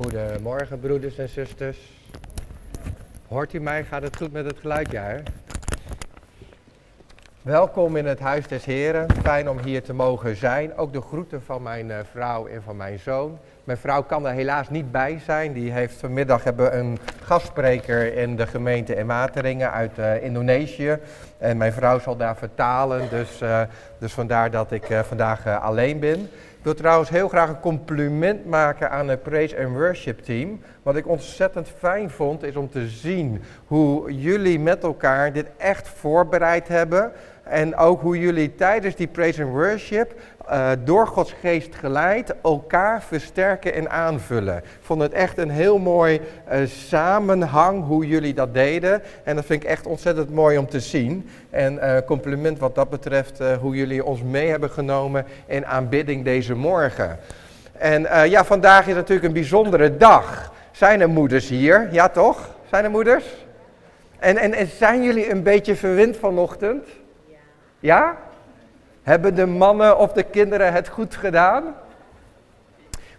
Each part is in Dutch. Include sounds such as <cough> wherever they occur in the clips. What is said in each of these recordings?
Goedemorgen, broeders en zusters. Hoort u mij? Gaat het goed met het geluid, ja? Hè? Welkom in het Huis des Heren. Fijn om hier te mogen zijn. Ook de groeten van mijn eh, vrouw en van mijn zoon. Mijn vrouw kan er helaas niet bij zijn. Die heeft vanmiddag hebben een gastspreker in de gemeente in Wateringen uit uh, Indonesië. En mijn vrouw zal daar vertalen. Dus, uh, dus vandaar dat ik vandaag alleen ben. Ik wil trouwens heel graag een compliment maken aan het Praise and Worship team. Wat ik ontzettend fijn vond is om te zien hoe jullie met elkaar dit echt voorbereid hebben. En ook hoe jullie tijdens die praise and worship uh, door Gods geest geleid elkaar versterken en aanvullen. Ik vond het echt een heel mooi uh, samenhang hoe jullie dat deden. En dat vind ik echt ontzettend mooi om te zien. En uh, compliment wat dat betreft hoe jullie ons mee hebben genomen in aanbidding deze morgen. En ja, vandaag is natuurlijk een bijzondere dag. Zijn er moeders hier? Ja toch? Zijn er moeders? En, en, en zijn jullie een beetje verwend vanochtend? Ja? Hebben de mannen of de kinderen het goed gedaan?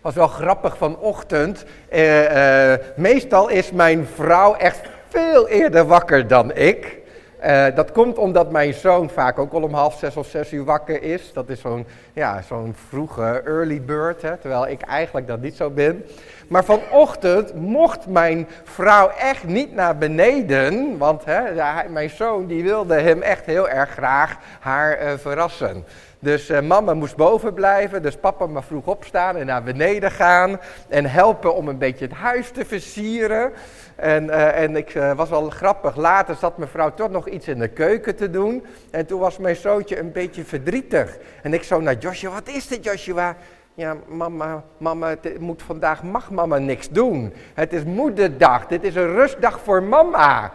Was wel grappig vanochtend. Uh, uh, meestal is mijn vrouw echt veel eerder wakker dan ik. Uh, dat komt omdat mijn zoon vaak ook al om half zes of zes uur wakker is. Dat is zo'n ja, zo'n vroege early bird, hè, terwijl ik eigenlijk dat niet zo ben. Maar vanochtend mocht mijn vrouw echt niet naar beneden, want hè, mijn zoon die wilde hem echt heel erg graag haar uh, verrassen. Dus uh, mama moest boven blijven, dus papa maar vroeg opstaan en naar beneden gaan en helpen om een beetje het huis te versieren. En, uh, en ik was wel grappig, later zat mijn vrouw toch nog iets in de keuken te doen. En toen was mijn zoontje een beetje verdrietig. En ik zo naar Joshua, wat is dit Joshua? Ja, mama, mama, het moet vandaag mag mama niks doen. Het is moederdag, dit is een rustdag voor mama.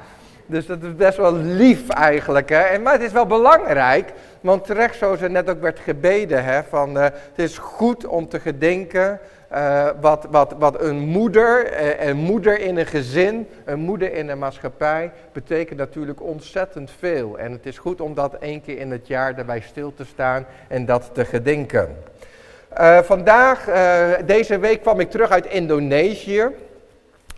Dus dat is best wel lief eigenlijk. Hè? En, maar het is wel belangrijk, want terecht zoals er net ook werd gebeden, hè, van, uh, het is goed om te gedenken uh, wat, wat, wat een moeder, uh, een moeder in een gezin, een moeder in een maatschappij, betekent natuurlijk ontzettend veel. En het is goed om dat één keer in het jaar erbij stil te staan en dat te gedenken. Uh, vandaag, deze week kwam ik terug uit Indonesië.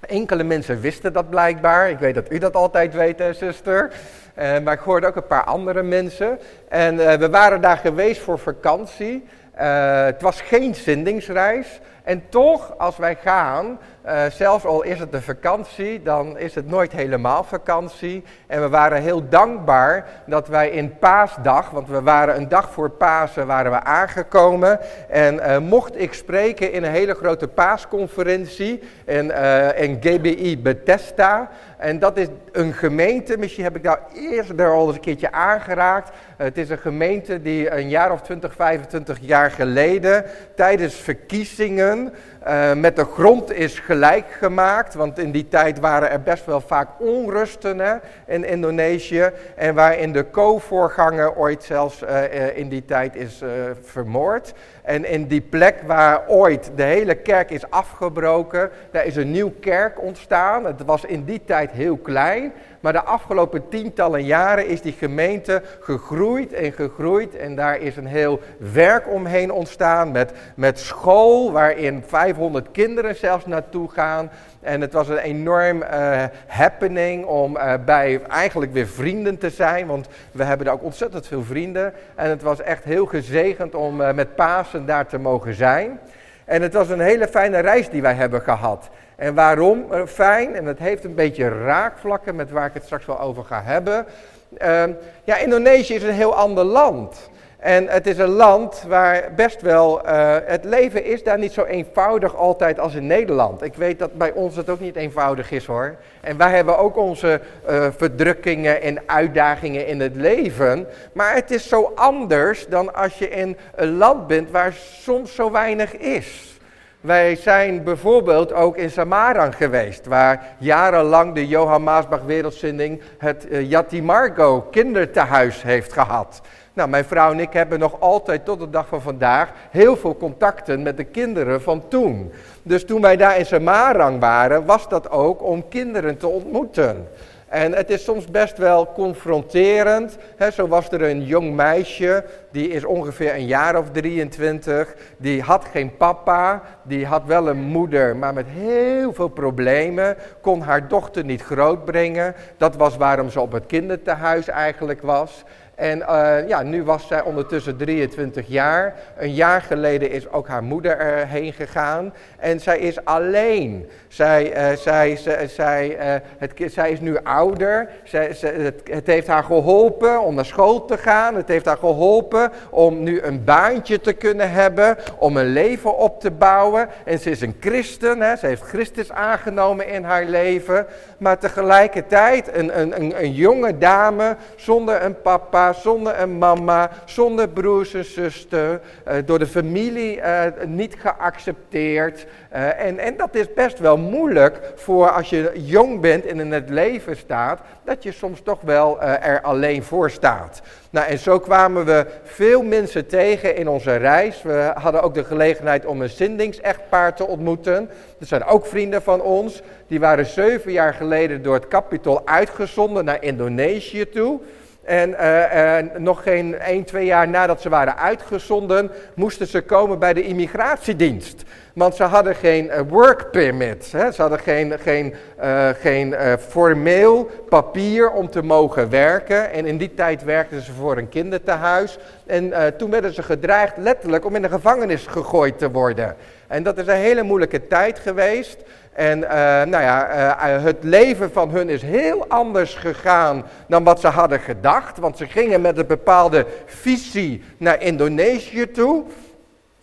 Enkele mensen wisten dat blijkbaar. Ik weet dat u dat altijd weet, hè, zuster. Uh, maar ik hoorde ook een paar andere mensen. En we waren daar geweest voor vakantie. Het was geen zendingsreis. En toch, als wij gaan, uh, zelfs al is het een vakantie, dan is het nooit helemaal vakantie. En we waren heel dankbaar dat wij in paasdag, want we waren een dag voor Pasen, waren we aangekomen. En uh, mocht ik spreken in een hele grote paasconferentie in, uh, in GBI Bethesda. En dat is een gemeente, misschien heb ik daar eerder al eens een keertje aangeraakt. Het is een gemeente die een jaar of 20, 25 jaar geleden tijdens verkiezingen met de grond is gelijk gemaakt. Want in die tijd waren er best wel vaak onrusten hè, in Indonesië. En waarin de co-voorganger ooit zelfs uh, in die tijd is uh, vermoord. En in die plek waar ooit de hele kerk is afgebroken, daar is een nieuw kerk ontstaan. Het was in die tijd heel klein. Maar de afgelopen tientallen jaren is die gemeente gegroeid en gegroeid. En daar is een heel werk omheen ontstaan met, met school, waarin 500 kinderen zelfs naartoe gaan. En het was een enorm uh, happening om uh, bij eigenlijk weer vrienden te zijn. Want we hebben daar ook ontzettend veel vrienden. En het was echt heel gezegend om uh, met Pasen daar te mogen zijn. En het was een hele fijne reis die wij hebben gehad. En waarom fijn? En het heeft een beetje raakvlakken met waar ik het straks wel over ga hebben. Uh, ja, Indonesië is een heel ander land. En het is een land waar best wel, uh, het leven is daar niet zo eenvoudig altijd als in Nederland. Ik weet dat bij ons het ook niet eenvoudig is hoor. En wij hebben ook onze uh, verdrukkingen en uitdagingen in het leven. Maar het is zo anders dan als je in een land bent waar soms zo weinig is. Wij zijn bijvoorbeeld ook in Samarang geweest, waar jarenlang de Johan Maasbach Wereldzending het uh, Yati Margo kindertehuis heeft gehad. Nou, mijn vrouw en ik hebben nog altijd tot de dag van vandaag heel veel contacten met de kinderen van toen. Dus toen wij daar in Samarang waren, was dat ook om kinderen te ontmoeten. En het is soms best wel confronterend. Zo was er een jong meisje, die is ongeveer een jaar of 23. Die had geen papa, die had wel een moeder, maar met heel veel problemen. Kon haar dochter niet grootbrengen. Dat was waarom ze op het kindertehuis eigenlijk was. En uh, ja, nu was zij ondertussen 23 jaar. Een jaar geleden is ook haar moeder erheen gegaan. En zij is alleen. Zij, uh, zij, zij, zij, uh, het, zij is nu ouder. Zij, het, het, heeft haar geholpen om naar school te gaan. Het heeft haar geholpen om nu een baantje te kunnen hebben. Om een leven op te bouwen. En ze is een christen. Hè. Ze heeft Christus aangenomen in haar leven. Maar tegelijkertijd een, een, een, jonge dame zonder een papa zonder een mama, zonder broers en zuster, uh, door de familie uh, niet geaccepteerd. Uh, en, en dat is best wel moeilijk voor als je jong bent en in het leven staat, dat je soms toch wel er alleen voor staat. Nou, en zo kwamen we veel mensen tegen in onze reis. We hadden ook de gelegenheid om een zindingsechtpaar te ontmoeten. Dat zijn ook vrienden van ons. Die waren zeven jaar geleden door het kapitol uitgezonden naar Indonesië toe. En uh, uh, nog geen 1, 2 jaar nadat ze waren uitgezonden, moesten ze komen bij de immigratiedienst. Want ze hadden geen uh, work permit. Hè? Ze hadden geen, geen, geen formeel papier om te mogen werken. En in die tijd werkten ze voor een kindertehuis. En toen werden ze gedreigd letterlijk om in de gevangenis gegooid te worden. En dat is een hele moeilijke tijd geweest. En uh, nou ja, uh, het leven van hun is heel anders gegaan dan wat ze hadden gedacht. Want ze gingen met een bepaalde visie naar Indonesië toe.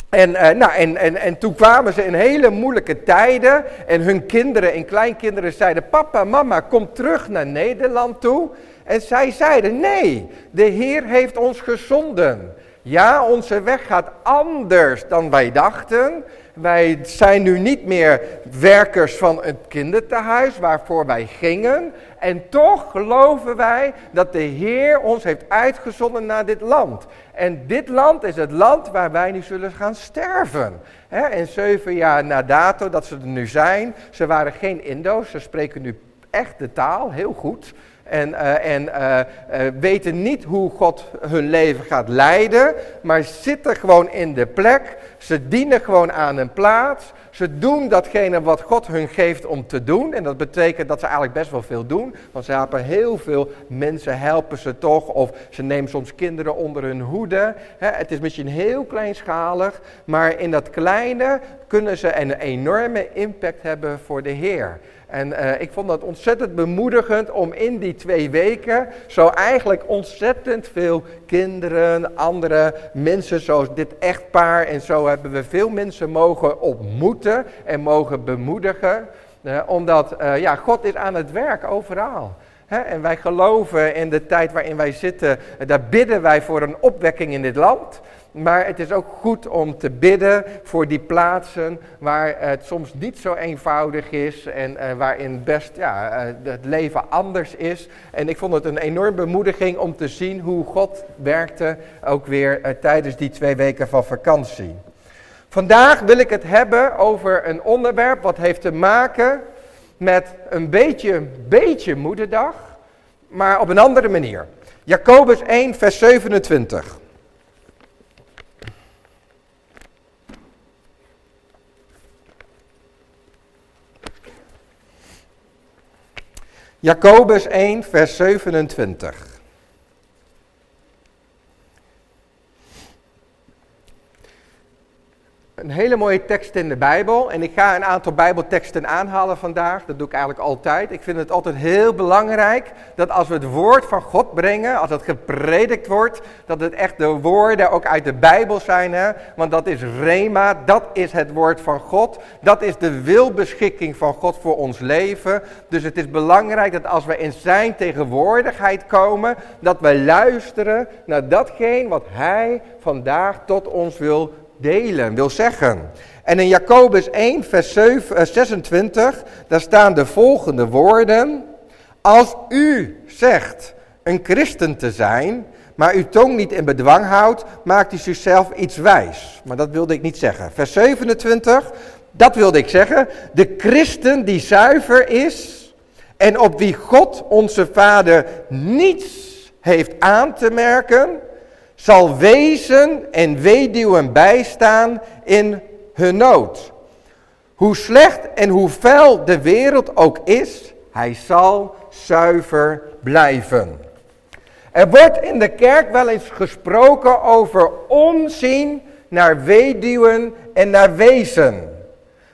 En, nou, en, en, en toen kwamen ze in hele moeilijke tijden. En hun kinderen en kleinkinderen zeiden: Papa, mama, kom terug naar Nederland toe. En zij zeiden: Nee, de Heer heeft ons gezonden. Ja, onze weg gaat anders dan wij dachten. Wij zijn nu niet meer werkers van het kindertehuis waarvoor wij gingen. En toch geloven wij dat de Heer ons heeft uitgezonden naar dit land. En dit land is het land waar wij nu zullen gaan sterven. en zeven jaar na dato dat ze er nu zijn, ze waren geen Indo's, ze spreken nu echt de taal, heel goed. En, uh, en uh, uh, weten niet hoe God hun leven gaat leiden, maar zitten gewoon in de plek. Ze dienen gewoon aan een plaats. Ze doen datgene wat God hun geeft om te doen. En dat betekent dat ze eigenlijk best wel veel doen. Want ze helpen heel veel mensen, helpen ze toch. Of ze nemen soms kinderen onder hun hoede. het is misschien heel kleinschalig, maar in dat kleine kunnen ze een enorme impact hebben voor de Heer. En uh, ik vond dat ontzettend bemoedigend om in die twee weken zo eigenlijk ontzettend veel kinderen, andere mensen zoals dit echtpaar en zo hebben we veel mensen mogen ontmoeten en mogen bemoedigen. Uh, omdat uh, ja, God is aan het werk overal. en wij geloven in de tijd waarin wij zitten, daar bidden wij voor een opwekking in dit land. Maar het is ook goed om te bidden voor die plaatsen waar het soms niet zo eenvoudig is en uh, waarin best ja, uh, het leven anders is. En ik vond het een enorme bemoediging om te zien hoe God werkte ook weer uh, tijdens die twee weken van vakantie. Vandaag wil ik het hebben over een onderwerp wat heeft te maken met een beetje, beetje moederdag, maar op een andere manier. Jacobus 1, vers 27. Jacobus 1, vers 27. Een hele mooie tekst in de Bijbel. En ik ga een aantal Bijbelteksten aanhalen vandaag. Dat doe ik eigenlijk altijd. Ik vind het altijd heel belangrijk dat als we het woord van God brengen, als het gepredikt wordt, dat het echt de woorden ook uit de Bijbel zijn. Hè? Want dat is Rema, dat is het woord van God. Dat is de wilbeschikking van God voor ons leven. Dus het is belangrijk dat als we in zijn tegenwoordigheid komen, dat we luisteren naar datgene wat hij vandaag tot ons wil delen, wil zeggen. En in Jacobus 1, vers 7, 26, eh, daar staan de volgende woorden. Als u zegt een christen te zijn, maar uw tong niet in bedwang houdt, maakt u zichzelf iets wijs. Maar dat wilde ik niet zeggen. Vers 27, dat wilde ik zeggen. De christen die zuiver is en op wie God onze Vader niets heeft aan te merken, zal wezen en weduwen bijstaan in hun nood. Hoe slecht en hoe vuil de wereld ook is, hij zal zuiver blijven. Er wordt in de kerk wel eens gesproken over omzien naar weduwen en naar wezen.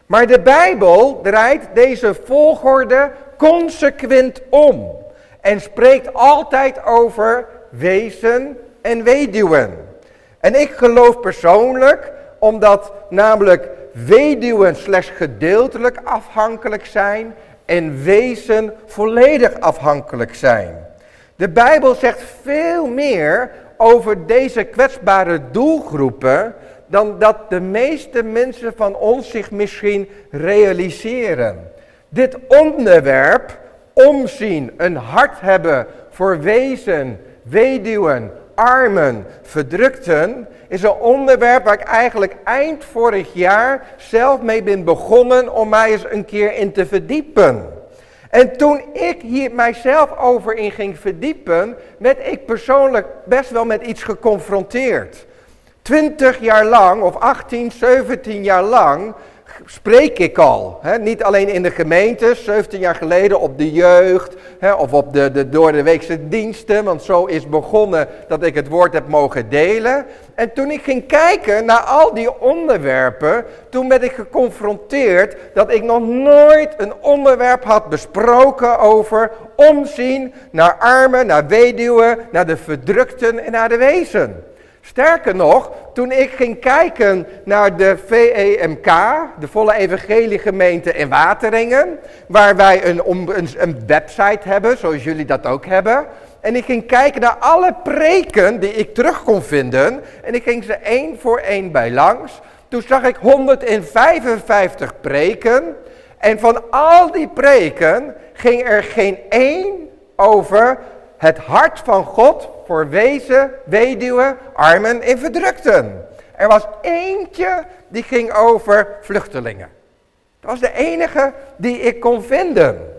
Maar de Bijbel draait deze volgorde consequent om. En spreekt altijd over wezen en weduwen. En ik geloof persoonlijk, omdat namelijk weduwen slechts gedeeltelijk afhankelijk zijn en wezen volledig afhankelijk zijn. De Bijbel zegt veel meer over deze kwetsbare doelgroepen dan dat de meeste mensen van ons zich misschien realiseren. Dit onderwerp, omzien, een hart hebben voor wezen, weduwen, armen, verdrukten, is een onderwerp waar ik eigenlijk eind vorig jaar zelf mee ben begonnen om mij eens een keer in te verdiepen. En toen ik hier mijzelf over in ging verdiepen, werd ik persoonlijk best wel met iets geconfronteerd. Twintig jaar lang, of 18, 17 jaar lang, spreek ik al. Hè? Niet alleen in de gemeente, 17 jaar geleden op de jeugd hè, of op de, de door de diensten. Want zo is begonnen dat ik het woord heb mogen delen. En toen ik ging kijken naar al die onderwerpen, toen werd ik geconfronteerd dat ik nog nooit een onderwerp had besproken over omzien naar armen, naar weduwen, naar de verdrukten en naar de wezen. Sterker nog, toen ik ging kijken naar de VEMK, de Volle Evangeliegemeente in Wateringen, waar wij een, een, een website hebben, zoals jullie dat ook hebben. En ik ging kijken naar alle preken die ik terug kon vinden. En ik ging ze één voor één bij langs. Toen zag ik 155 preken. En van al die preken ging er geen één over het hart van God voor wezen, weduwen, armen en verdrukten. Er was eentje die ging over vluchtelingen. Dat was de enige die ik kon vinden.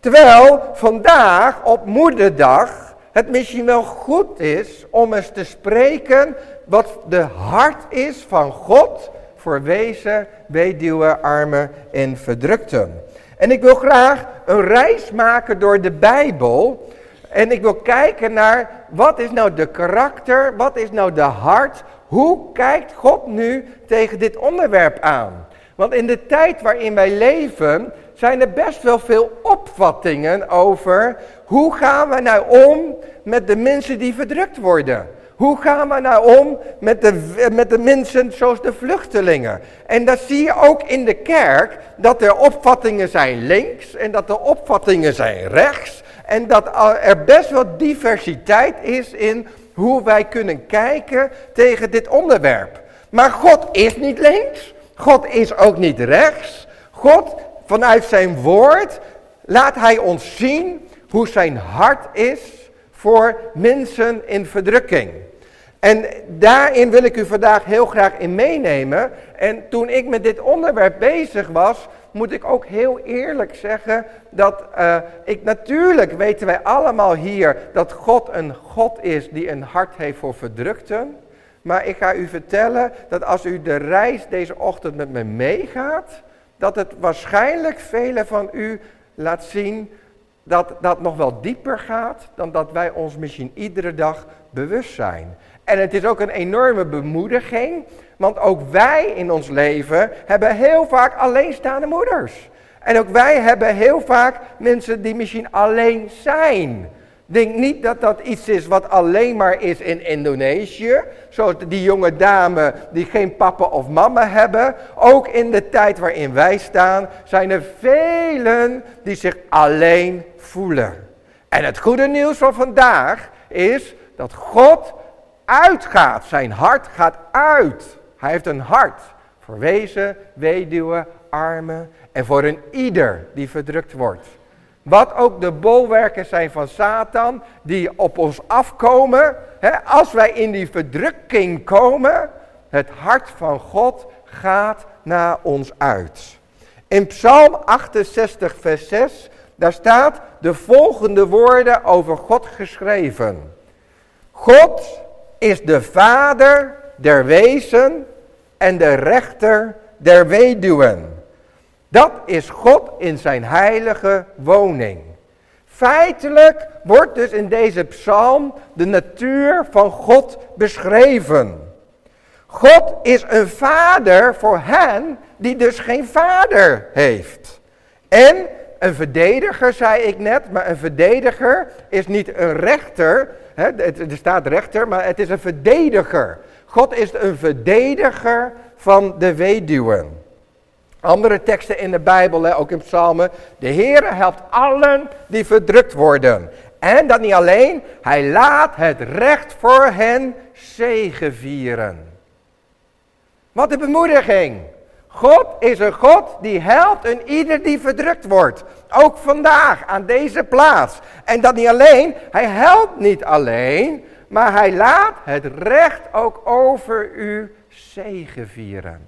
Terwijl vandaag op moederdag het misschien wel goed is om eens te spreken wat de hart is van God voor wezen, weduwen, armen en verdrukten. En ik wil graag een reis maken door de Bijbel en ik wil kijken naar wat is nou de karakter, wat is nou de hart, hoe kijkt God nu tegen dit onderwerp aan? Want in de tijd waarin wij leven zijn er best wel veel opvattingen over hoe gaan we nou om met de mensen die verdrukt worden. Hoe gaan we nou om met de, met de mensen zoals de vluchtelingen? En dat zie je ook in de kerk, dat er opvattingen zijn links en dat er opvattingen zijn rechts. En dat er best wel diversiteit is in hoe wij kunnen kijken tegen dit onderwerp. Maar God is niet links. God is ook niet rechts. God, vanuit zijn woord, laat hij ons zien hoe zijn hart is voor mensen in verdrukking. En daarin wil ik u vandaag heel graag in meenemen. En toen ik met dit onderwerp bezig was, moet ik ook heel eerlijk zeggen dat uh, ik natuurlijk weten wij allemaal hier dat God een God is die een hart heeft voor verdrukten. Maar ik ga u vertellen dat als u de reis deze ochtend met me meegaat, dat het waarschijnlijk velen van u laat zien dat dat nog wel dieper gaat dan dat wij ons misschien iedere dag bewust zijn. En het is ook een enorme bemoediging, want ook wij in ons leven hebben heel vaak alleenstaande moeders. En ook wij hebben heel vaak mensen die misschien alleen zijn. Denk niet dat dat iets is wat alleen maar is in Indonesië. Zoals die jonge dame die geen papa of mama hebben. Ook in de tijd waarin wij staan zijn er velen die zich alleen voelen. En het goede nieuws van vandaag is dat God uitgaat. Zijn hart gaat uit. Hij heeft een hart voor wezen, weduwen, armen en voor een ieder die verdrukt wordt. Wat ook de bolwerken zijn van Satan die op ons afkomen. Hè, als wij in die verdrukking komen, het hart van God gaat naar ons uit. In Psalm 68, vers 6, Daar staat de volgende woorden over God geschreven. God is de vader der wezen en de rechter der weduwen. Dat is God in zijn heilige woning. Feitelijk wordt dus in deze psalm de natuur van God beschreven. God is een vader voor hen die dus geen vader heeft. En een verdediger, zei ik net, maar een verdediger is niet een rechter. Er staat rechter, maar het is een verdediger. God is een verdediger van de weduwen. Andere teksten in de Bijbel, ook in psalmen. De Heer helpt allen die verdrukt worden. En dat niet alleen, hij laat het recht voor hen zegevieren. Wat een bemoediging. God is een God die helpt een ieder die verdrukt wordt. Ook vandaag aan deze plaats. En dat niet alleen, hij helpt niet alleen, maar hij laat het recht ook over u zegevieren.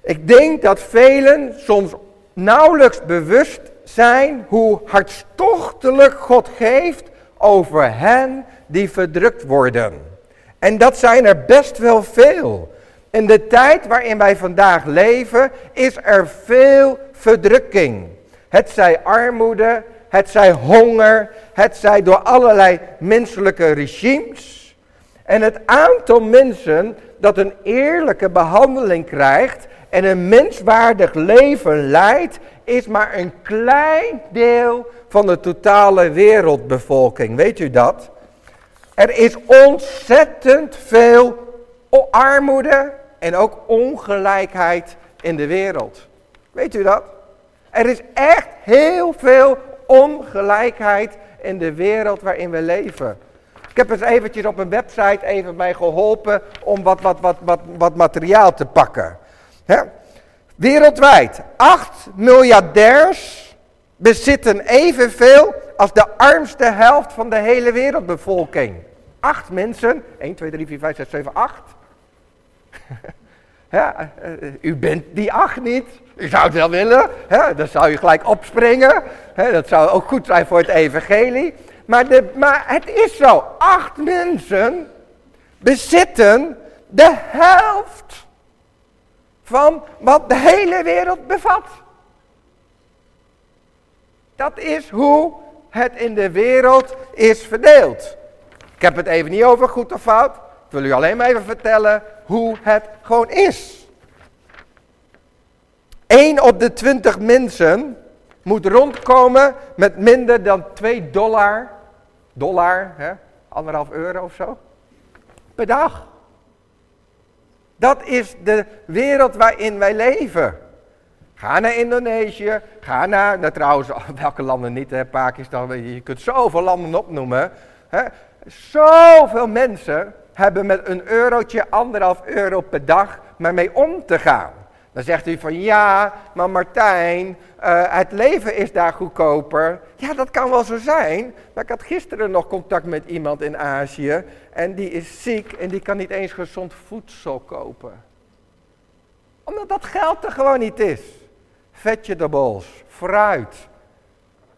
Ik denk dat velen soms nauwelijks bewust zijn hoe hartstochtelijk God geeft over hen die verdrukt worden. En dat zijn er best wel veel. In de tijd waarin wij vandaag leven is er veel verdrukking. Het zij armoede, het zij honger, het zij door allerlei menselijke regimes. En het aantal mensen dat een eerlijke behandeling krijgt en een menswaardig leven leidt, is maar een klein deel van de totale wereldbevolking. Weet u dat? Er is ontzettend veel armoede en ook ongelijkheid in de wereld. Weet u dat? Er is echt heel veel ongelijkheid in de wereld waarin we leven. Ik heb eens eventjes op een website even mij geholpen om wat, wat, wat, wat, materiaal te pakken. Wereldwijd, 8 miljardairs bezitten evenveel als de armste helft van de hele wereldbevolking. Acht mensen, 1, 2, 3, 4, 5, 6, 7, 8. <laughs> uh, u bent die acht niet. U zou het wel willen, hè? dan zou u gelijk opspringen. Hè? Dat zou ook goed zijn voor het evangelie. Maar, de, maar het is zo, acht mensen bezitten de helft van wat de hele wereld bevat. Dat is hoe het in de wereld is verdeeld. Ik heb het even niet over goed of fout. Ik wil u alleen maar even vertellen hoe het gewoon is. 1 op de 20 mensen moet rondkomen met minder dan 2 dollar. Dollar, hè? anderhalf euro of zo. Per dag. Dat is de wereld waarin wij leven. Ga naar Indonesië, ga naar, nou trouwens, <laughs> welke landen niet, hè? Pakistan, je kunt zoveel landen opnoemen. Hè? Zoveel mensen hebben met een eurotje, anderhalf euro per dag maar mee om te gaan. Dan zegt u van ja, maar Martijn, uh, het leven is daar goedkoper. Ja, dat kan wel zo zijn. Maar ik had gisteren nog contact met iemand in Azië en die is ziek en die kan niet eens gezond voedsel kopen. Omdat dat geld er gewoon niet is. Vegetables, fruit,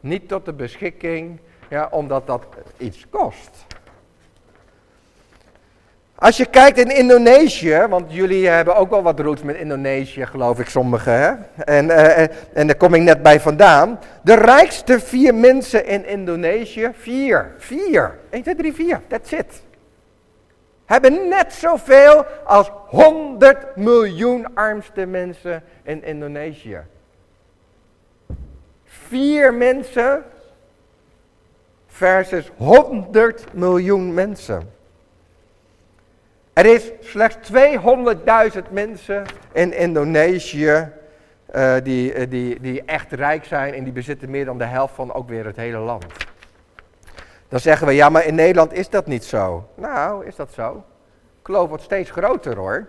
niet tot de beschikking, ja, omdat dat iets kost. Als je kijkt in Indonesië, want jullie hebben ook wel wat roots met Indonesië, geloof ik, sommigen. Hè? En, uh, en daar kom ik net bij vandaan. De rijkste vier mensen in Indonesië, vier, vier, 1, 2, 3, 4, that's it. Hebben net zoveel als 100 miljoen armste mensen in Indonesië. Vier mensen versus 100 miljoen mensen. Er is slechts 200.000 mensen in Indonesië uh, die, uh, die, die echt rijk zijn en die bezitten meer dan de helft van ook weer het hele land. Dan zeggen we, ja maar in Nederland is dat niet zo. Nou, is dat zo? Kloof wordt steeds groter hoor.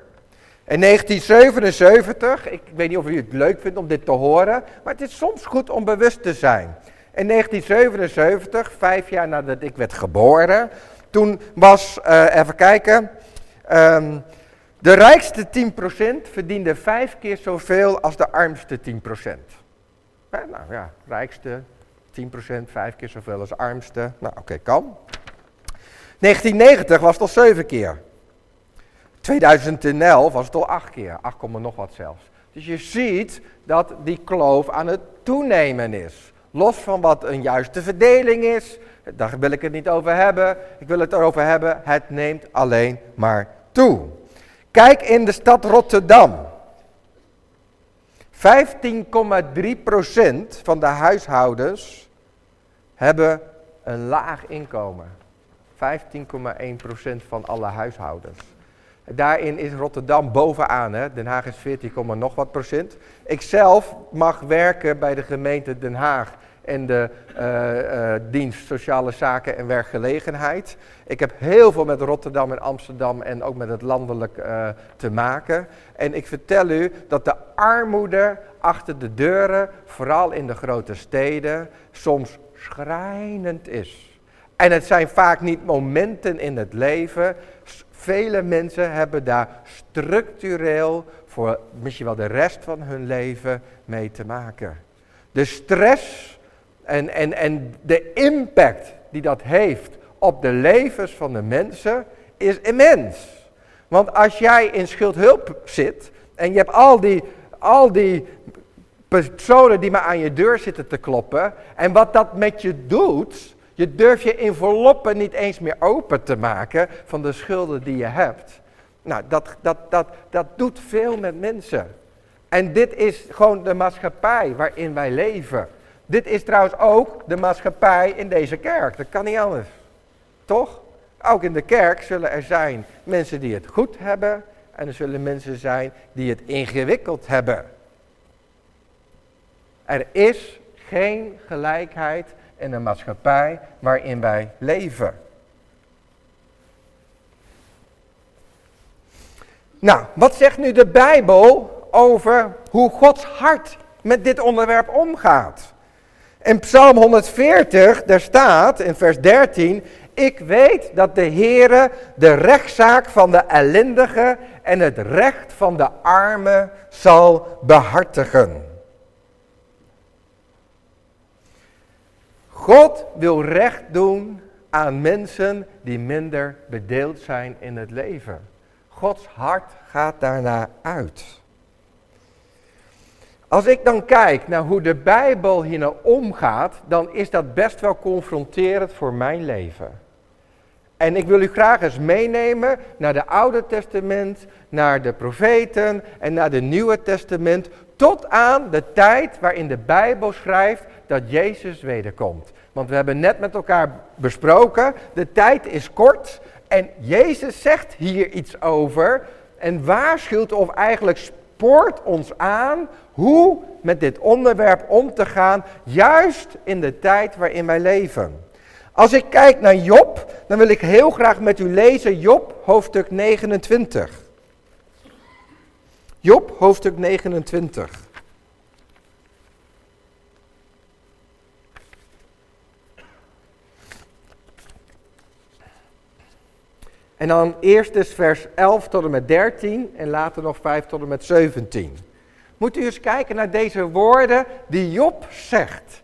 In 1977, ik weet niet of u het leuk vindt om dit te horen, maar het is soms goed om bewust te zijn. In 1977, vijf jaar nadat ik werd geboren, toen was, uh, even kijken, Um, de rijkste 10% verdiende vijf keer zoveel als de armste 10%. nou ja, rijkste, 10%, vijf keer zoveel als armste. Nou, oké, kan. 1990 was het al zeven keer. 2011 was het al acht keer, 8, nog wat zelfs. Dus je ziet dat die kloof aan het toenemen is. Los van wat een juiste verdeling is, daar wil ik het niet over hebben. Ik wil het erover hebben, het neemt alleen maar toe. Kijk in de stad Rotterdam. 15,3% van de huishoudens hebben een laag inkomen. 15,1% van alle huishoudens. Daarin is Rotterdam bovenaan. Hè? Den Haag is 14, nog wat procent. Ik zelf mag werken bij de gemeente Den Haag en de uh, uh, dienst Sociale Zaken en Werkgelegenheid. Ik heb heel veel met Rotterdam en Amsterdam en ook met het landelijk uh, te maken. En ik vertel u dat de armoede achter de deuren, vooral in de grote steden, soms schrijnend is. En het zijn vaak niet momenten in het leven. Vele mensen hebben daar structureel voor misschien wel de rest van hun leven mee te maken. De stress en, en, en de impact die dat heeft op de levens van de mensen is immens. Want als jij in schuldhulp zit en je hebt al die, al die personen die maar aan je deur zitten te kloppen en wat dat met je doet, je durft je enveloppen niet eens meer open te maken van de schulden die je hebt. Nou, dat, dat, dat, dat doet veel met mensen. En dit is gewoon de maatschappij waarin wij leven. Dit is trouwens ook de maatschappij in deze kerk. Dat kan niet anders. Toch? Ook in de kerk zullen er zijn mensen die het goed hebben. En er zullen mensen zijn die het ingewikkeld hebben. Er is geen gelijkheid in de maatschappij waarin wij leven. Nou, wat zegt nu de Bijbel over hoe Gods hart met dit onderwerp omgaat? In Psalm 140, daar staat in vers 13, ik weet dat de Heere de rechtszaak van de ellendige en het recht van de arme zal behartigen. God wil recht doen aan mensen die minder bedeeld zijn in het leven. Gods hart gaat daarna uit. Als ik dan kijk naar hoe de Bijbel hier naar omgaat, dan is dat best wel confronterend voor mijn leven. En ik wil u graag eens meenemen naar de Oude Testament, naar de profeten en naar de Nieuwe Testament, tot aan de tijd waarin de Bijbel schrijft dat Jezus wederkomt. Want we hebben net met elkaar besproken, de tijd is kort en Jezus zegt hier iets over en waarschuwt of eigenlijk spoort ons aan hoe met dit onderwerp om te gaan, juist in de tijd waarin wij leven. Als ik kijk naar Job, dan wil ik heel graag met u lezen Job hoofdstuk 29. Job hoofdstuk 29. En dan eerst dus vers 11 tot en met 13 en later nog 5 tot en met 17. Moet u eens kijken naar deze woorden die Job zegt.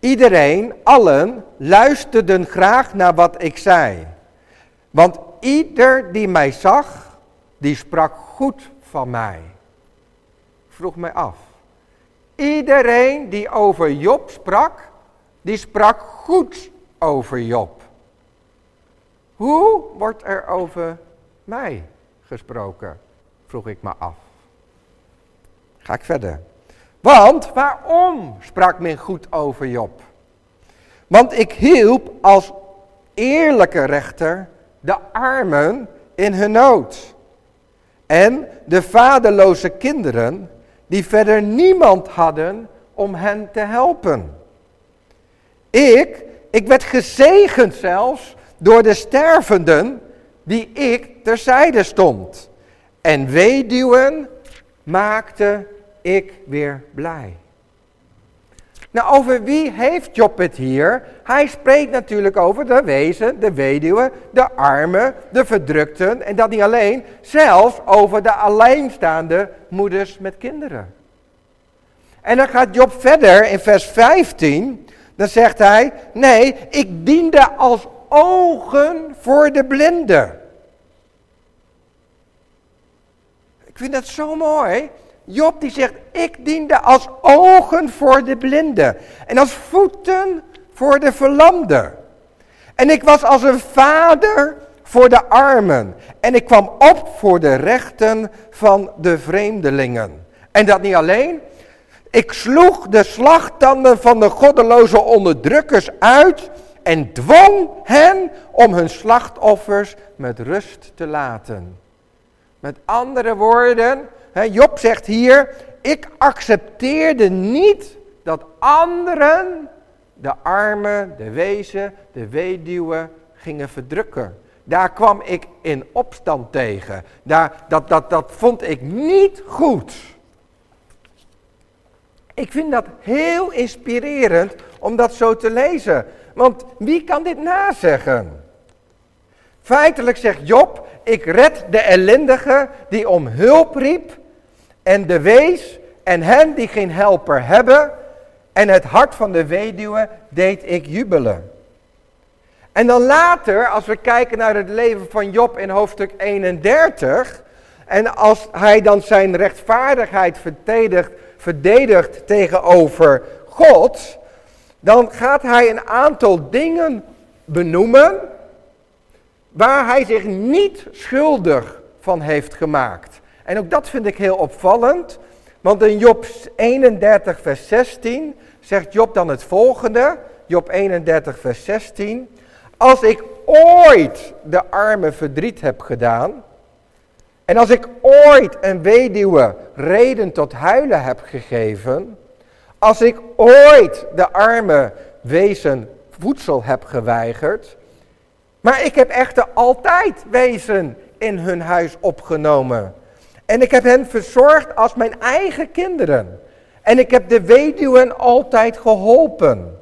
Iedereen, allen, luisterden graag naar wat ik zei. Want ieder die mij zag, die sprak goed van mij. Vroeg mij af. Iedereen die over Job sprak, die sprak goed over Job. Hoe wordt er over mij gesproken? Vroeg ik me af. Ga ik verder. Want waarom sprak men goed over Job? Want ik hielp als eerlijke rechter de armen in hun nood. En de vaderloze kinderen die verder niemand hadden om hen te helpen. Ik, ik werd gezegend zelfs door de stervenden die ik terzijde stond. En weduwen maakte ik weer blij. Nou, over wie heeft Job het hier? Hij spreekt natuurlijk over de wezen, de weduwe, de armen, de verdrukten. En dat niet alleen, zelfs over de alleenstaande moeders met kinderen. En dan gaat Job verder in vers 15. Dan zegt hij, nee, ik diende als ogen voor de blinden. Ik vind dat zo mooi. Job die zegt, ik diende als ogen voor de blinden en als voeten voor de verlamden. En ik was als een vader voor de armen en ik kwam op voor de rechten van de vreemdelingen. En dat niet alleen, ik sloeg de slagtanden van de goddeloze onderdrukkers uit en dwong hen om hun slachtoffers met rust te laten. Met andere woorden, Job zegt hier, ik accepteerde niet dat anderen de armen, de wezen, de weduwen gingen verdrukken. Daar kwam ik in opstand tegen. Daar, dat, dat, dat vond ik niet goed. Ik vind dat heel inspirerend om dat zo te lezen. Want wie kan dit nazeggen? Feitelijk zegt Job, ik red de ellendige die om hulp riep en de wees en hen die geen helper hebben en het hart van de weduwe deed ik jubelen. En dan later, als we kijken naar het leven van Job in hoofdstuk 31, en als hij dan zijn rechtvaardigheid verdedigt, verdedigt tegenover God, dan gaat hij een aantal dingen benoemen waar hij zich niet schuldig van heeft gemaakt. En ook dat vind ik heel opvallend, want in Job 31 vers 16 zegt Job dan het volgende, Job 31 vers 16, als ik ooit de arme verdriet heb gedaan, en als ik ooit een weduwe reden tot huilen heb gegeven, als ik ooit de arme wezen voedsel heb geweigerd, maar ik heb echter altijd wezen in hun huis opgenomen. En ik heb hen verzorgd als mijn eigen kinderen. En ik heb de weduwen altijd geholpen.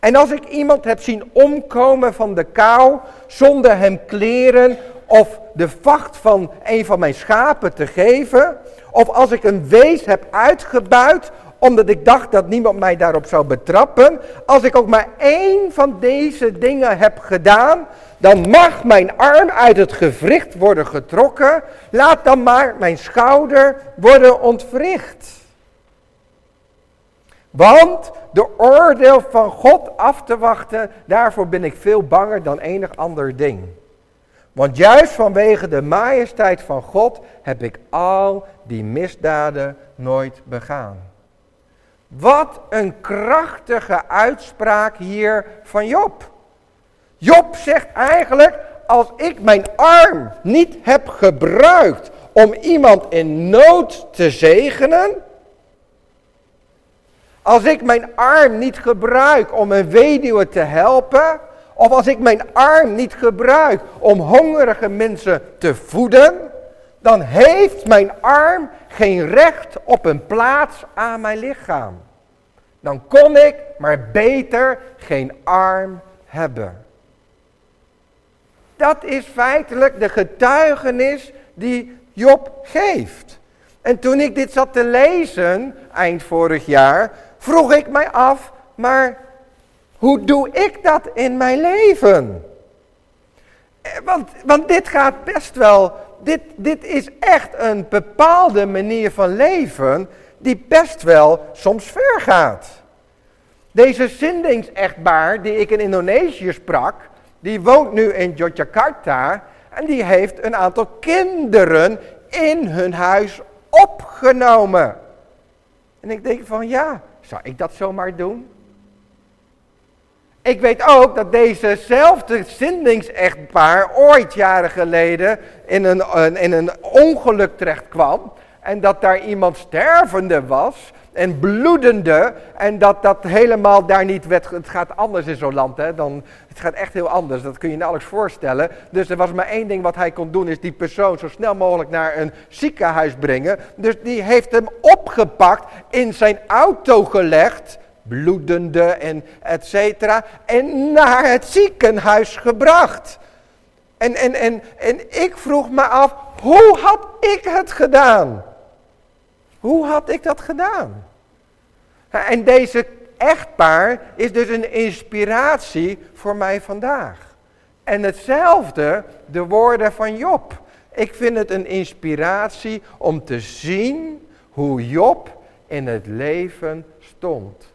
En als ik iemand heb zien omkomen van de kou zonder hem kleren of de vacht van een van mijn schapen te geven, of als ik een wees heb uitgebuit omdat ik dacht dat niemand mij daarop zou betrappen, als ik ook maar één van deze dingen heb gedaan, dan mag mijn arm uit het gewricht worden getrokken. Laat dan maar mijn schouder worden ontwricht. Want de oordeel van God af te wachten, daarvoor ben ik veel banger dan enig ander ding. Want juist vanwege de majesteit van God heb ik al die misdaden nooit begaan. Wat een krachtige uitspraak hier van Job. Job zegt eigenlijk, als ik mijn arm niet heb gebruikt om iemand in nood te zegenen, als ik mijn arm niet gebruik om een weduwe te helpen, of als ik mijn arm niet gebruik om hongerige mensen te voeden, dan heeft mijn arm geen recht op een plaats aan mijn lichaam. Dan kon ik maar beter geen arm hebben. Dat is feitelijk de getuigenis die Job geeft. En toen ik dit zat te lezen, eind vorig jaar, vroeg ik mij af, maar hoe doe ik dat in mijn leven? Eh, want, want dit gaat best wel, dit, dit is echt een bepaalde manier van leven die best wel soms ver gaat. Deze zindingsechtbaar die ik in Indonesië sprak, die woont nu in Yogyakarta en die heeft een aantal kinderen in hun huis opgenomen. En ik denk van ja, zou ik dat zomaar doen? Ik weet ook dat dezezelfde zindingsechtpaar ooit jaren geleden in een, in een ongeluk terecht kwam. En dat daar iemand stervende was en bloedende. En dat dat helemaal daar niet werd. Het gaat anders in zo'n land. Hè, dan, het gaat echt heel anders. Dat kun je nauwelijks voorstellen. Dus er was maar één ding wat hij kon doen. Is die persoon zo snel mogelijk naar een ziekenhuis brengen. Dus die heeft hem opgepakt. In zijn auto gelegd. Bloedende en et cetera. En naar het ziekenhuis gebracht. En, en, en, en ik vroeg me af, hoe had ik het gedaan? Hoe had ik dat gedaan? En deze echtpaar is dus een inspiratie voor mij vandaag. En hetzelfde de woorden van Job. Ik vind het een inspiratie om te zien hoe Job in het leven stond.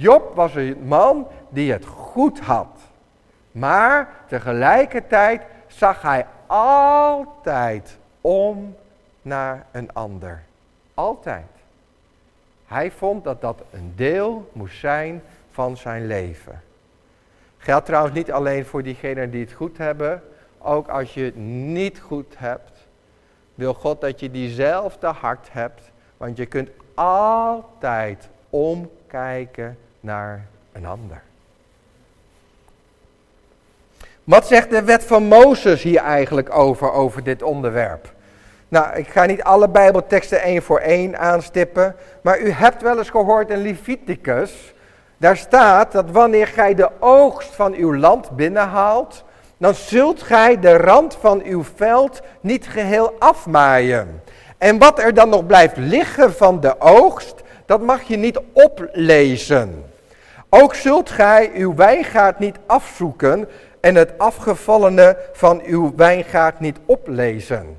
Job was een man die het goed had. Maar tegelijkertijd zag hij altijd om naar een ander. Altijd. Hij vond dat dat een deel moest zijn van zijn leven. Geldt trouwens niet alleen voor diegenen die het goed hebben. Ook als je het niet goed hebt, wil God dat je diezelfde hart hebt. Want je kunt altijd omkijken naar een ander. Wat zegt de wet van Mozes hier eigenlijk over, over dit onderwerp? Nou, ik ga niet alle Bijbelteksten één voor één aanstippen, maar u hebt wel eens gehoord in Leviticus, daar staat dat wanneer gij de oogst van uw land binnenhaalt, dan zult gij de rand van uw veld niet geheel afmaaien. En wat er dan nog blijft liggen van de oogst, dat mag je niet oplezen. Ook zult gij uw wijngaard niet afzoeken en het afgevallene van uw wijngaard niet oplezen.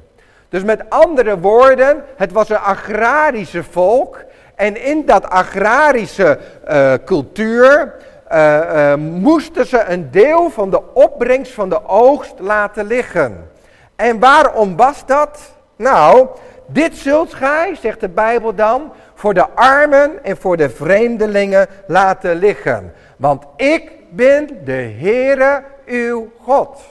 Dus met andere woorden, het was een agrarische volk. En in dat agrarische uh, cultuur uh, moesten ze een deel van de opbrengst van de oogst laten liggen. En waarom was dat? Nou, dit zult gij, zegt de Bijbel dan, voor de armen en voor de vreemdelingen laten liggen. Want ik ben de Heere uw God.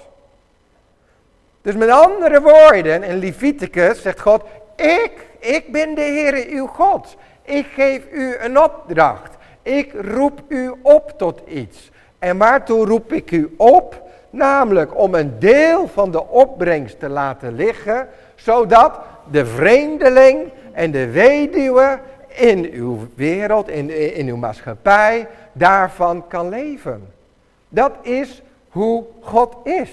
Dus met andere woorden, in Leviticus zegt God, ik, ik ben de Heere uw God. Ik geef u een opdracht. Ik roep u op tot iets. En waartoe roep ik u op? Namelijk om een deel van de opbrengst te laten liggen, zodat de vreemdeling en de weduwe in uw wereld, in, in uw maatschappij, daarvan kan leven. Dat is hoe God is.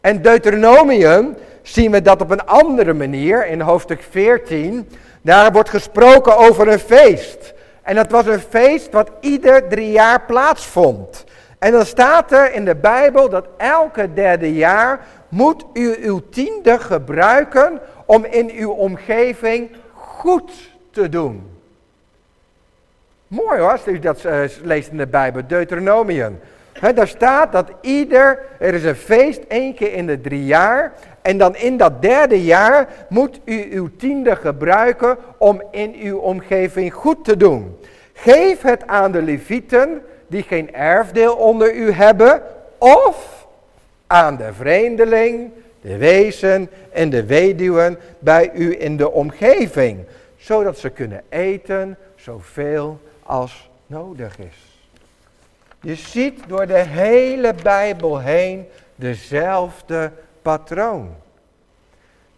En Deuteronomium zien we dat op een andere manier in hoofdstuk 14. Daar wordt gesproken over een feest. En dat was een feest wat ieder drie jaar plaatsvond. En dan staat er in de Bijbel dat elke derde jaar moet u uw tiende gebruiken om in uw omgeving goed te doen. Mooi hoor, als u dat uh, leest in de Bijbel, Deuteronomium. He, daar staat dat ieder, er is een feest één keer in de drie jaar. En dan in dat derde jaar moet u uw tiende gebruiken om in uw omgeving goed te doen. Geef het aan de levieten die geen erfdeel onder u hebben. Of aan de vreemdeling, de wezen en de weduwen bij u in de omgeving. Zodat ze kunnen eten zoveel als nodig is. Je ziet door de hele Bijbel heen dezelfde patroon.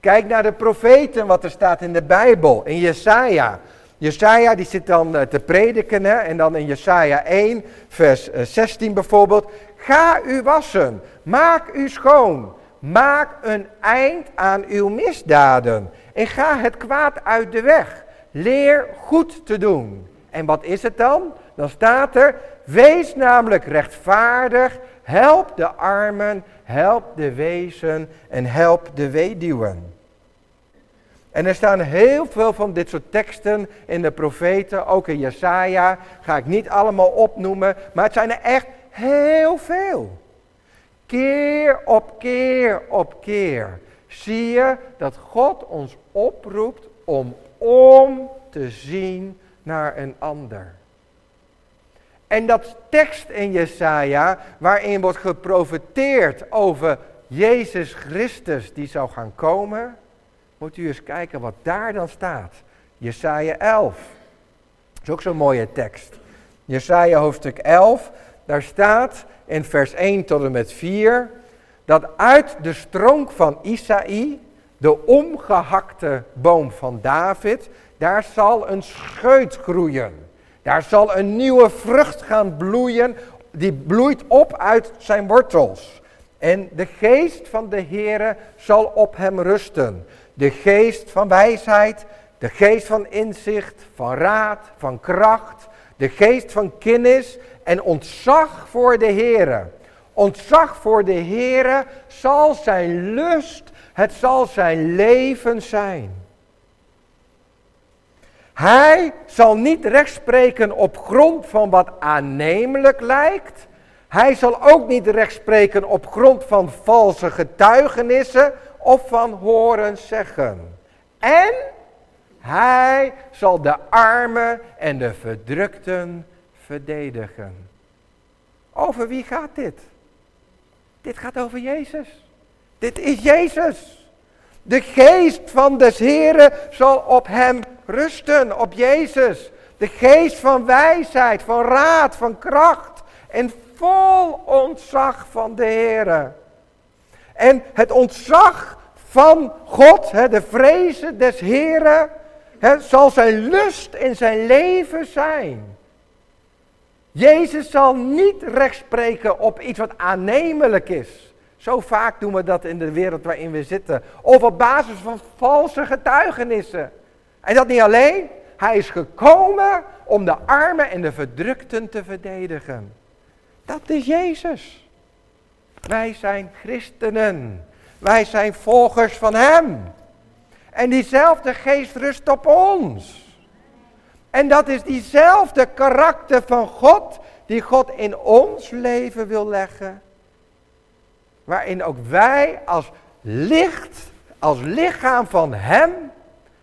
Kijk naar de profeten, wat er staat in de Bijbel, in Jesaja. Jesaja die zit dan eh, te prediken hè? en dan in Jesaja 1 vers 16 eh, bijvoorbeeld. Ga u wassen, maak u schoon, maak een eind aan uw misdaden en ga het kwaad uit de weg. Leer goed te doen. En wat is het dan? Dan staat er, wees namelijk rechtvaardig, help de armen, help de wezen en help de weduwen. En er staan heel veel van dit soort teksten in de profeten, ook in Jesaja, ga ik niet allemaal opnoemen, maar het zijn er echt heel veel. Keer op keer op keer zie je dat God ons oproept om om te zien naar een ander. En dat tekst in Jesaja, waarin wordt geprofeteerd over Jezus Christus die zou gaan komen, moet u eens kijken wat daar dan staat. Jesaja 11. Dat is ook zo'n mooie tekst. Jesaja hoofdstuk 11, daar staat in vers 1 tot en met 4, dat uit de stronk van Isaï, de omgehakte boom van David, daar zal een scheut groeien. Daar zal een nieuwe vrucht gaan bloeien, die bloeit op uit zijn wortels. En de geest van de Heere zal op hem rusten. De geest van wijsheid, de geest van inzicht, van raad, van kracht, de geest van kennis en ontzag voor de Heere. Ontzag voor de Heere zal zijn lust, het zal zijn leven zijn. Hij zal niet rechtspreken op grond van wat aannemelijk lijkt. Hij zal ook niet rechtspreken op grond van valse getuigenissen of van horen zeggen. En hij zal de armen en de verdrukten verdedigen. Over wie gaat dit? Dit gaat over Jezus. Dit is Jezus. De geest van des Heren zal op hem rusten, op Jezus. De geest van wijsheid, van raad, van kracht en vol ontzag van de Heren. En het ontzag van God, de vrezen des Heren, zal zijn lust in zijn leven zijn. Jezus zal niet rechtspreken op iets wat aannemelijk is. Zo vaak doen we dat in de wereld waarin we zitten. Of op basis van valse getuigenissen. En dat niet alleen. Hij is gekomen om de armen en de verdrukten te verdedigen. Dat is Jezus. Wij zijn christenen. Wij zijn volgers van Hem. En diezelfde geest rust op ons. En dat is diezelfde karakter van God die God in ons leven wil leggen. Waarin ook wij als licht, als lichaam van Hem,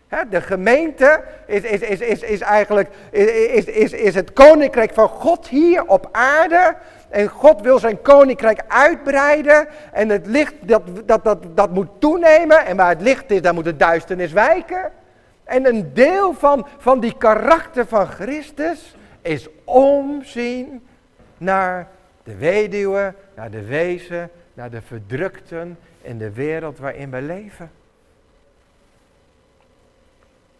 hè, de gemeente is, is, is, is, is eigenlijk is, is, is het koninkrijk van God hier op aarde. En God wil zijn koninkrijk uitbreiden. En het licht dat, dat, dat, dat moet toenemen. En waar het licht is, daar moet de duisternis wijken. En een deel van, van die karakter van Christus is omzien naar de weduwe, naar de wezen, naar de verdrukten in de wereld waarin we leven.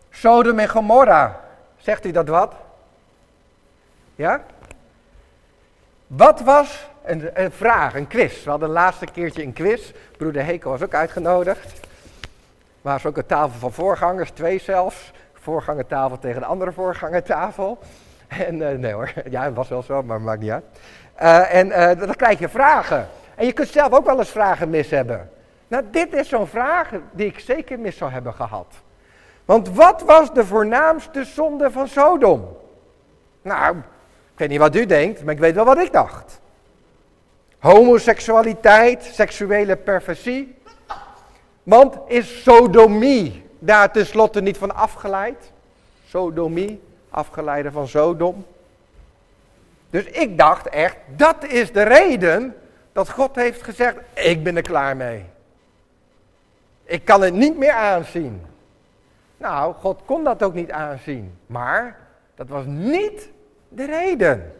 Sodom en Gomorra, zegt u dat wat? Ja? Wat was, een, vraag, een quiz. We hadden een laatste keertje een quiz. Broeder Heko was ook uitgenodigd. Maar ook een tafel van voorgangers, twee zelfs. Voorgangertafel tegen de andere voorgangertafel. <laughs> En uh, nee hoor, <laughs> ja, het was wel zo, maar maakt niet uit. Uh, en uh, dan krijg je vragen. En je kunt zelf ook wel eens vragen mis hebben. Nou, dit is zo'n vraag die ik zeker mis zou hebben gehad. Want wat was de voornaamste zonde van Sodom? Nou, ik weet niet wat u denkt, maar ik weet wel wat ik dacht. Homoseksualiteit, seksuele perversie, want is sodomie daar tenslotte niet van afgeleid? Sodomie, afgeleide van Sodom. Dus ik dacht echt, dat is de reden dat God heeft gezegd, ik ben er klaar mee. Ik kan het niet meer aanzien. Nou, God kon dat ook niet aanzien. Maar dat was niet de reden.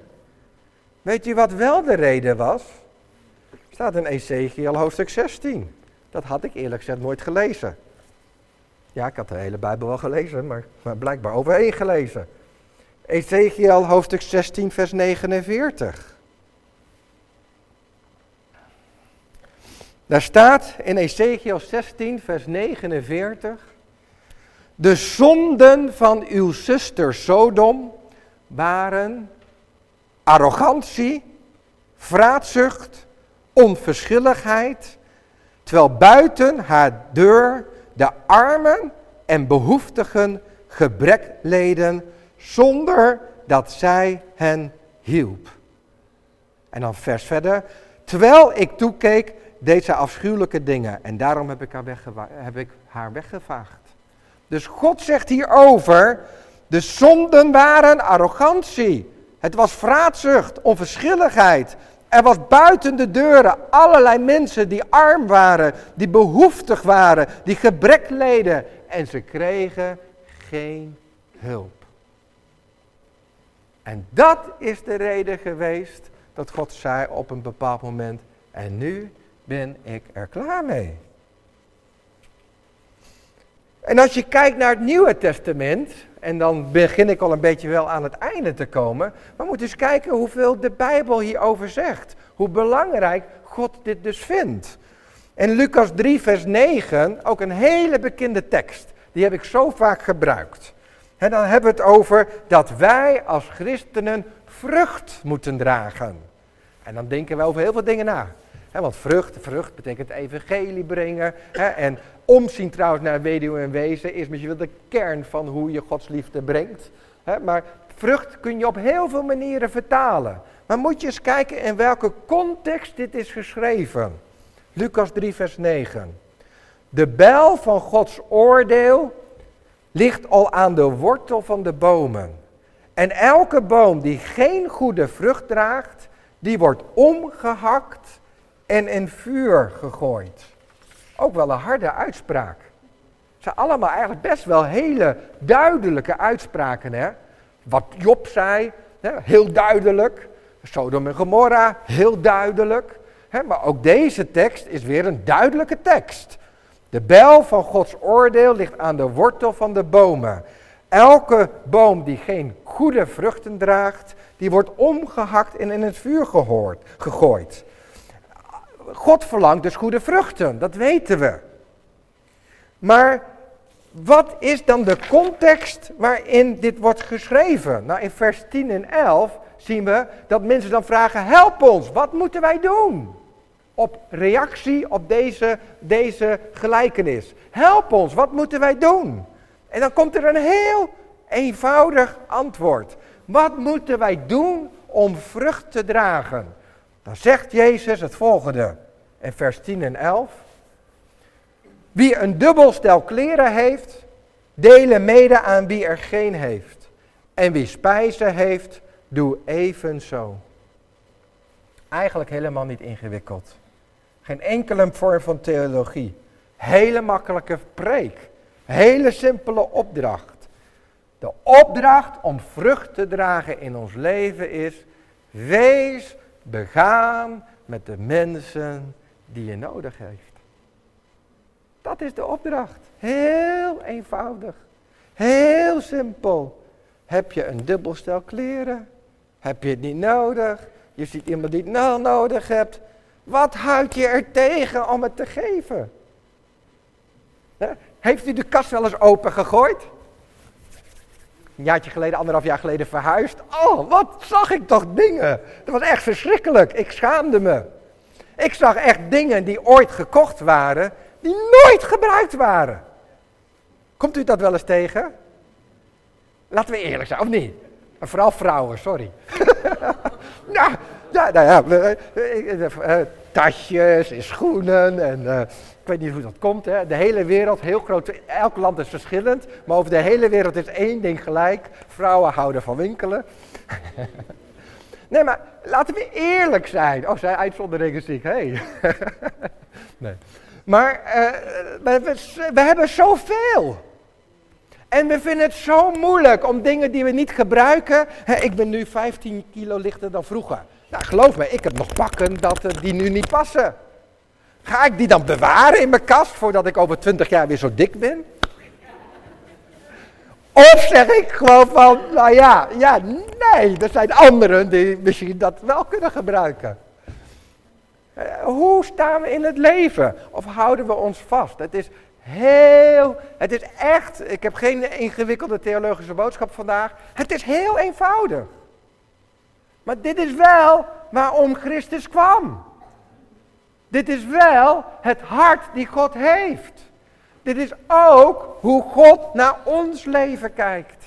Weet u wat wel de reden was? Staat in Ezekiel hoofdstuk 16. Dat had ik eerlijk gezegd nooit gelezen. Ja, ik had de hele Bijbel wel gelezen, maar, maar blijkbaar overheen gelezen. Ezekiel hoofdstuk 16, vers 49. Daar staat in Ezekiel 16, vers 49. De zonden van uw zuster Sodom waren arrogantie, vraatzucht, onverschilligheid, terwijl buiten haar deur de armen en behoeftigen gebrek leden, zonder dat zij hen hielp. En dan vers verder, terwijl ik toekeek, deed zij afschuwelijke dingen en daarom heb ik haar, heb ik haar weggevaagd. Dus God zegt hierover, de zonden waren arrogantie. Het was vraatzucht, onverschilligheid, er was buiten de deuren allerlei mensen die arm waren, die behoeftig waren, die gebrek leden. En ze kregen geen hulp. En dat is de reden geweest dat God zei op een bepaald moment, en nu ben ik er klaar mee. En als je kijkt naar het Nieuwe Testament, en dan begin ik al een beetje wel aan het einde te komen, maar moet eens kijken hoeveel de Bijbel hierover zegt. Hoe belangrijk God dit dus vindt. En Lucas 3, vers 9, ook een hele bekende tekst. Die heb ik zo vaak gebruikt. En dan hebben we het over dat wij als christenen vrucht moeten dragen. En dan denken we over heel veel dingen na. Want vrucht, vrucht betekent evangelie brengen. en omzien trouwens naar weduwe en wezen is misschien wel de kern van hoe je Gods liefde brengt. maar vrucht kun je op heel veel manieren vertalen. Maar moet je eens kijken in welke context dit is geschreven. Lucas 3, vers 9. De bijl van Gods oordeel ligt al aan de wortel van de bomen. En elke boom die geen goede vrucht draagt, die wordt omgehakt en in vuur gegooid. Ook wel een harde uitspraak. Het zijn allemaal eigenlijk best wel hele duidelijke uitspraken. Hè? Wat Job zei, hè? heel duidelijk. Sodom en Gomorra, heel duidelijk. Hè? Maar ook deze tekst is weer een duidelijke tekst. De bijl van Gods oordeel ligt aan de wortel van de bomen. Elke boom die geen goede vruchten draagt, die wordt omgehakt en in het vuur gehoord, gegooid. God verlangt dus goede vruchten, dat weten we. Maar wat is dan de context waarin dit wordt geschreven? Nou, in vers 10 en 11 zien we dat mensen dan vragen: help ons, wat moeten wij doen? Op reactie op deze, deze gelijkenis. Help ons, wat moeten wij doen? En dan komt er een heel eenvoudig antwoord. Wat moeten wij doen om vrucht te dragen? Dan zegt Jezus het volgende in vers 10 en 11. Wie een dubbel stel kleren heeft, delen mede aan wie er geen heeft. En wie spijzen heeft, doe evenzo. Eigenlijk helemaal niet ingewikkeld. Geen enkele vorm van theologie. Hele makkelijke preek. Hele simpele opdracht. De opdracht om vrucht te dragen in ons leven is, wees begaan met de mensen die je nodig heeft. Dat is de opdracht. Heel eenvoudig. Heel simpel. Heb je een dubbel stel kleren? Heb je het niet nodig? Je ziet iemand die het nou nodig hebt. Wat houd je er tegen om het te geven? Heeft u de kast wel eens open gegooid? Een jaartje geleden, anderhalf jaar geleden verhuisd. Oh, wat zag ik toch dingen. Dat was echt verschrikkelijk. Ik schaamde me. Ik zag echt dingen die ooit gekocht waren, die nooit gebruikt waren. Komt u dat wel eens tegen? Laten we eerlijk zijn, of niet? Vooral vrouwen, sorry. <laughs> nou, ja, nou ja, uh, tasjes en schoenen en uh, ik weet niet hoe dat komt. Hè. De hele wereld, heel groot, elk land is verschillend, maar over de hele wereld is één ding gelijk. Vrouwen houden van winkelen. <laughs> nee, maar laten we eerlijk zijn. Oh, zij uitzonderingen zie ik, hé. <laughs> nee. Maar uh, we, we hebben zoveel. En we vinden het zo moeilijk om dingen die we niet gebruiken. ik ben nu 15 kilo lichter dan vroeger. Nou, geloof me, ik heb nog pakken dat uh, die nu niet passen. Ga ik die dan bewaren in mijn kast voordat ik over 20 jaar weer zo dik ben? Of zeg ik gewoon van, nou ja, ja, nee, er zijn anderen die misschien dat wel kunnen gebruiken. Uh, hoe staan we in het leven? Of houden we ons vast? Het is heel, het is echt, ik heb geen ingewikkelde theologische boodschap vandaag. Het is heel eenvoudig. Maar dit is wel waarom Christus kwam. Dit is wel het hart die God heeft. Dit is ook hoe God naar ons leven kijkt.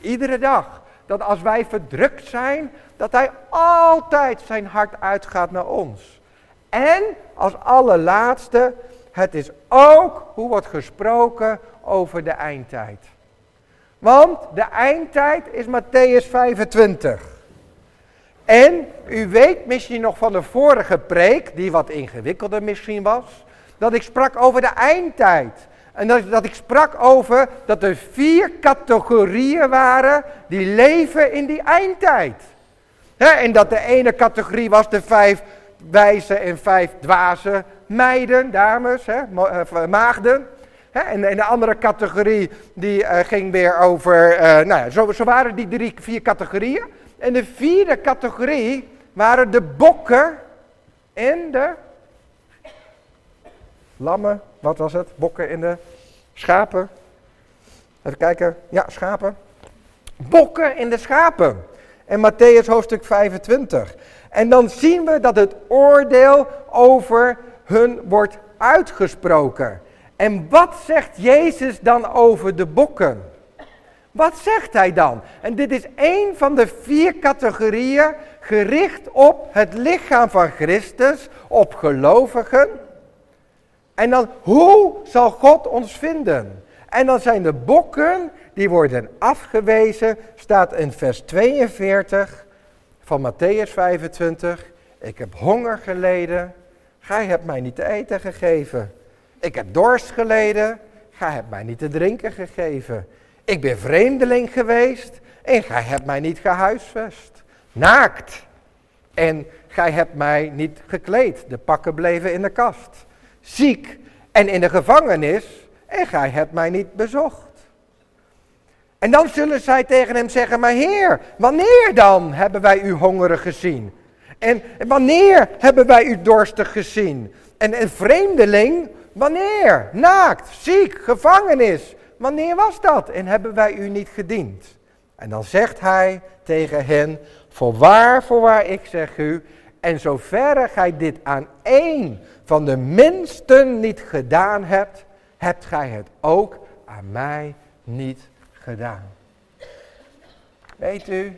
Iedere dag. Dat als wij verdrukt zijn, dat Hij altijd zijn hart uitgaat naar ons. En als allerlaatste, het is ook hoe wordt gesproken over de eindtijd. Want de eindtijd is Matthäus 25. En u weet misschien nog van de vorige preek, die wat ingewikkelder misschien was, dat ik sprak over de eindtijd. En dat, dat ik sprak over dat er vier categorieën waren die leven in die eindtijd. en dat de ene categorie was de vijf wijze en vijf dwaze meiden, dames, eh, maagden. en, de andere categorie die uh, ging weer over, uh, nou ja, zo, zo waren die drie, vier categorieën. En de vierde categorie waren de bokken en de lammen, wat was het? Bokken en de schapen. Even kijken, ja, schapen. Bokken in de schapen. En Matthäus hoofdstuk 25. En dan zien we dat het oordeel over hun wordt uitgesproken. En wat zegt Jezus dan over de bokken? Wat zegt hij dan? En dit is één van de vier categorieën gericht op het lichaam van Christus, op gelovigen. En dan, hoe zal God ons vinden? En dan zijn de bokken, die worden afgewezen, staat in vers 42 van Matthäus 25. Ik heb honger geleden, gij hebt mij niet te eten gegeven. Ik heb dorst geleden, gij hebt mij niet te drinken gegeven. Ik ben vreemdeling geweest en gij hebt mij niet gehuisvest. Naakt en gij hebt mij niet gekleed. De pakken bleven in de kast. Ziek en in de gevangenis en gij hebt mij niet bezocht. En dan zullen zij tegen hem zeggen, maar heer, wanneer dan hebben wij u hongerig gezien? En wanneer hebben wij u dorstig gezien? En een vreemdeling, wanneer? Naakt, ziek, gevangenis. Wanneer was dat? En hebben wij u niet gediend? En dan zegt hij tegen hen, voorwaar, voorwaar, ik zeg u, en zoverre gij dit aan één van de minsten niet gedaan hebt, hebt gij het ook aan mij niet gedaan. Weet u,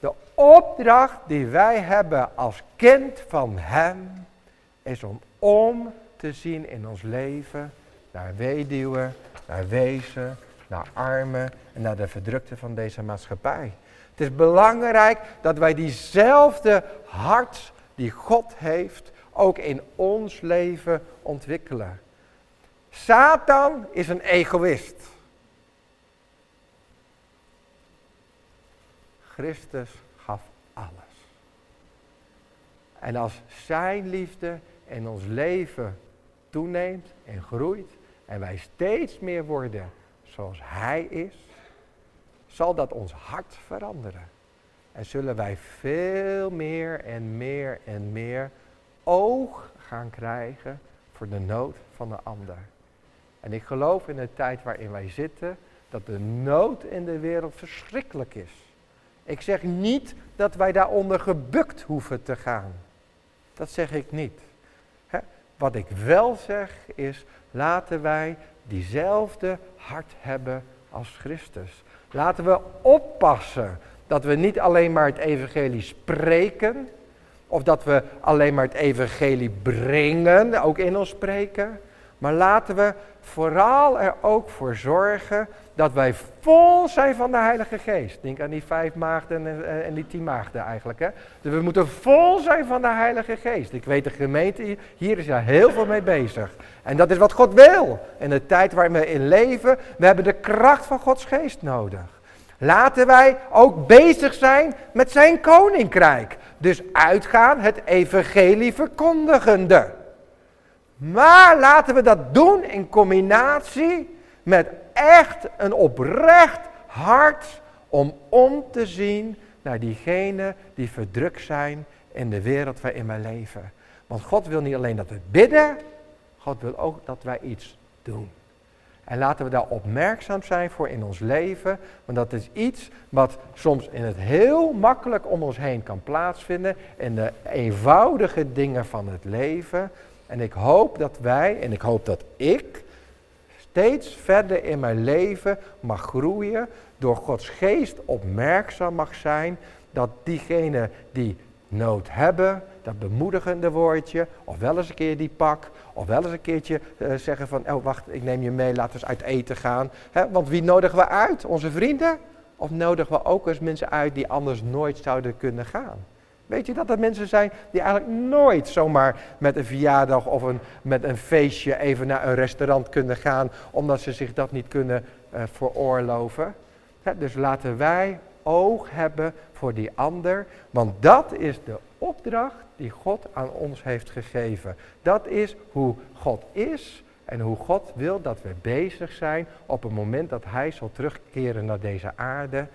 de opdracht die wij hebben als kind van Hem is om om te zien in ons leven naar weduwen, naar wezen, naar armen en naar de verdrukten van deze maatschappij. Het is belangrijk dat wij diezelfde hart die God heeft ook in ons leven ontwikkelen. Satan is een egoïst. Christus gaf alles. En als zijn liefde in ons leven toeneemt en groeit en wij steeds meer worden zoals Hij is, zal dat ons hart veranderen. En zullen wij veel meer en meer en meer oog gaan krijgen voor de nood van de ander. En ik geloof in de tijd waarin wij zitten dat de nood in de wereld verschrikkelijk is. Ik zeg niet dat wij daaronder gebukt hoeven te gaan. Dat zeg ik niet. Wat ik wel zeg is, laten wij diezelfde hart hebben als Christus. Laten we oppassen dat we niet alleen maar het evangelie spreken, of dat we alleen maar het evangelie brengen, ook in ons spreken. Maar laten we vooral er ook voor zorgen dat wij vol zijn van de Heilige Geest. Denk aan die vijf maagden en, en die tien maagden eigenlijk. Hè? Dus we moeten vol zijn van de Heilige Geest. Ik weet de gemeente hier is daar heel veel mee bezig. En dat is wat God wil. In de tijd waar we in leven, we hebben de kracht van Gods Geest nodig. Laten wij ook bezig zijn met zijn koninkrijk. Dus uitgaan het evangelie verkondigende. Maar laten we dat doen in combinatie met echt een oprecht hart om om te zien naar diegenen die verdrukt zijn in de wereld waarin wij leven. Want God wil niet alleen dat we bidden, God wil ook dat wij iets doen. En laten we daar opmerkzaam zijn voor in ons leven. Want dat is iets wat soms in het heel makkelijk om ons heen kan plaatsvinden. In de eenvoudige dingen van het leven. En ik hoop dat wij, en ik hoop dat ik, steeds verder in mijn leven mag groeien. Door Gods geest opmerkzaam mag zijn dat diegenen die nood hebben, dat bemoedigende woordje, of wel eens een keer die pak, of wel eens een keertje uh, zeggen van, oh wacht, ik neem je mee, laten we eens uit eten gaan. want wie nodigen we uit? Onze vrienden? Of nodigen we ook eens mensen uit die anders nooit zouden kunnen gaan? Weet je dat er mensen zijn die eigenlijk nooit zomaar met een verjaardag of een, met een feestje even naar een restaurant kunnen gaan, omdat ze zich dat niet kunnen uh, veroorloven? dus laten wij oog hebben voor die ander, want dat is de opdracht die God aan ons heeft gegeven. Dat is hoe God is En hoe God wil dat we bezig zijn op het moment dat Hij zal terugkeren naar deze aarde.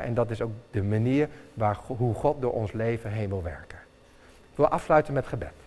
En dat is ook de manier waar, hoe God door ons leven heen wil werken. Ik wil afsluiten met gebed.